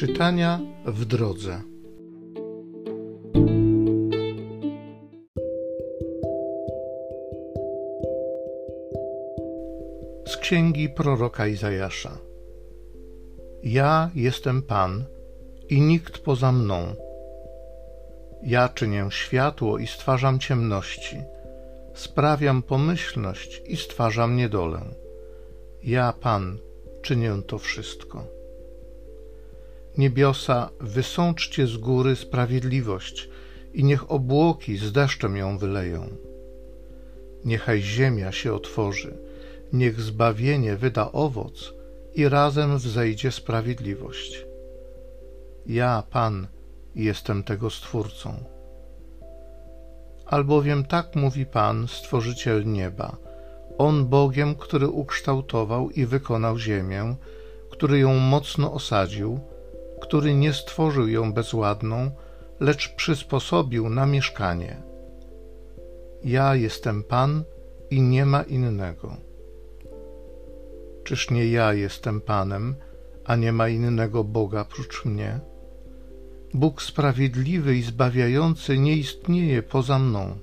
Czytania w drodze. Z księgi proroka Izajasza. Ja jestem Pan i nikt poza mną. Ja czynię światło i stwarzam ciemności, sprawiam pomyślność i stwarzam niedolę. Ja, Pan, czynię to wszystko. Niebiosa, wysączcie z góry sprawiedliwość i niech obłoki z deszczem ją wyleją. Niechaj ziemia się otworzy, niech zbawienie wyda owoc i razem wzejdzie sprawiedliwość. Ja, Pan, jestem tego Stwórcą. Albowiem tak mówi Pan, Stworzyciel nieba, On Bogiem, który ukształtował i wykonał ziemię, który ją mocno osadził, który nie stworzył ją bezładną, lecz przysposobił na mieszkanie. Ja jestem Pan i nie ma innego. Czyż nie ja jestem Panem, a nie ma innego Boga prócz mnie? Bóg sprawiedliwy i zbawiający nie istnieje poza mną.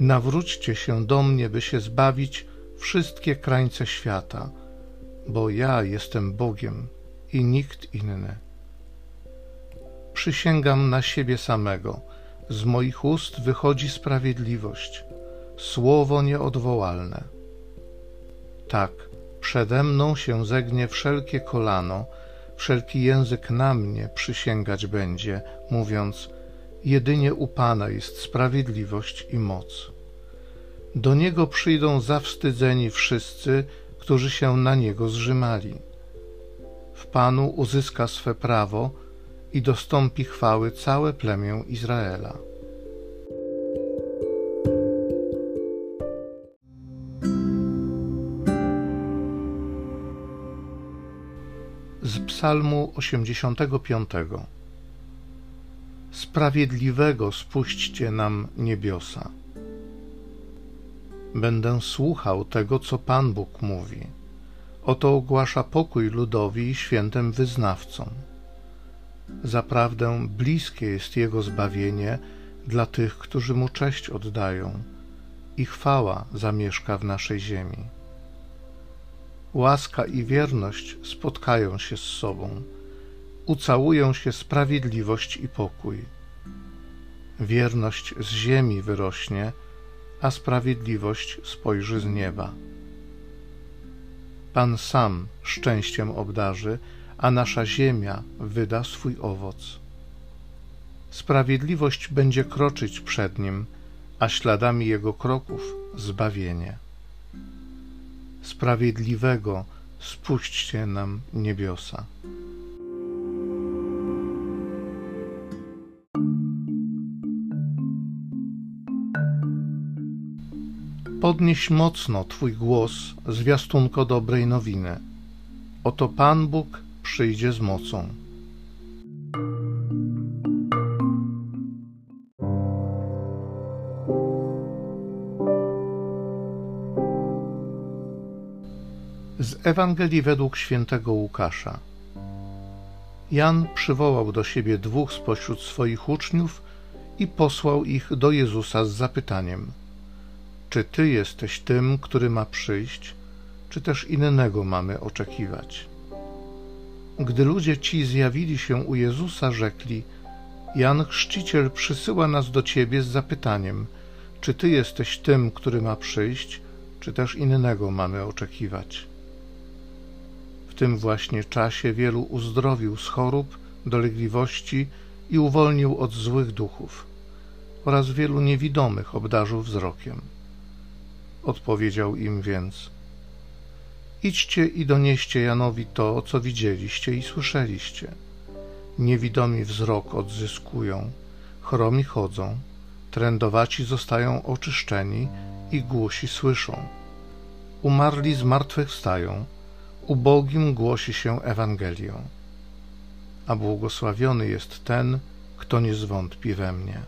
Nawróćcie się do mnie, by się zbawić wszystkie krańce świata, bo ja jestem Bogiem i nikt inny. Przysięgam na siebie samego, z moich ust wychodzi sprawiedliwość, słowo nieodwołalne. Tak, przede mną się zegnie wszelkie kolano, wszelki język na mnie przysięgać będzie, mówiąc: Jedynie u Pana jest sprawiedliwość i moc. Do Niego przyjdą zawstydzeni wszyscy, którzy się na Niego zrzymali w Panu uzyska swe prawo i dostąpi chwały całe plemię Izraela. Z Psalmu 85 Sprawiedliwego spuśćcie nam niebiosa. Będę słuchał tego, co Pan Bóg mówi Oto ogłasza pokój ludowi i świętym wyznawcom. Zaprawdę bliskie jest Jego zbawienie dla tych, którzy Mu cześć oddają i chwała zamieszka w naszej ziemi. Łaska i wierność spotkają się z sobą, ucałują się sprawiedliwość i pokój. Wierność z ziemi wyrośnie, a sprawiedliwość spojrzy z nieba. Pan sam szczęściem obdarzy, a nasza ziemia wyda swój owoc. Sprawiedliwość będzie kroczyć przed nim, a śladami jego kroków zbawienie. Sprawiedliwego spuśćcie nam niebiosa. Podnieś mocno Twój głos, zwiastunko dobrej nowiny. Oto Pan Bóg przyjdzie z mocą. Z Ewangelii według świętego Łukasza. Jan przywołał do siebie dwóch spośród swoich uczniów i posłał ich do Jezusa z zapytaniem – czy Ty jesteś tym, który ma przyjść, czy też innego mamy oczekiwać? Gdy ludzie ci zjawili się u Jezusa, rzekli: Jan Chrzciciel przysyła nas do Ciebie z zapytaniem: Czy Ty jesteś tym, który ma przyjść, czy też innego mamy oczekiwać? W tym właśnie czasie wielu uzdrowił z chorób, dolegliwości i uwolnił od złych duchów, oraz wielu niewidomych obdarzył wzrokiem. Odpowiedział im więc: Idźcie i donieście Janowi to, co widzieliście i słyszeliście. Niewidomi wzrok odzyskują, chromi chodzą, trędowaci zostają oczyszczeni i głusi słyszą. Umarli zmartwychwstają, ubogim głosi się Ewangelią. A błogosławiony jest ten, kto nie zwątpi we mnie.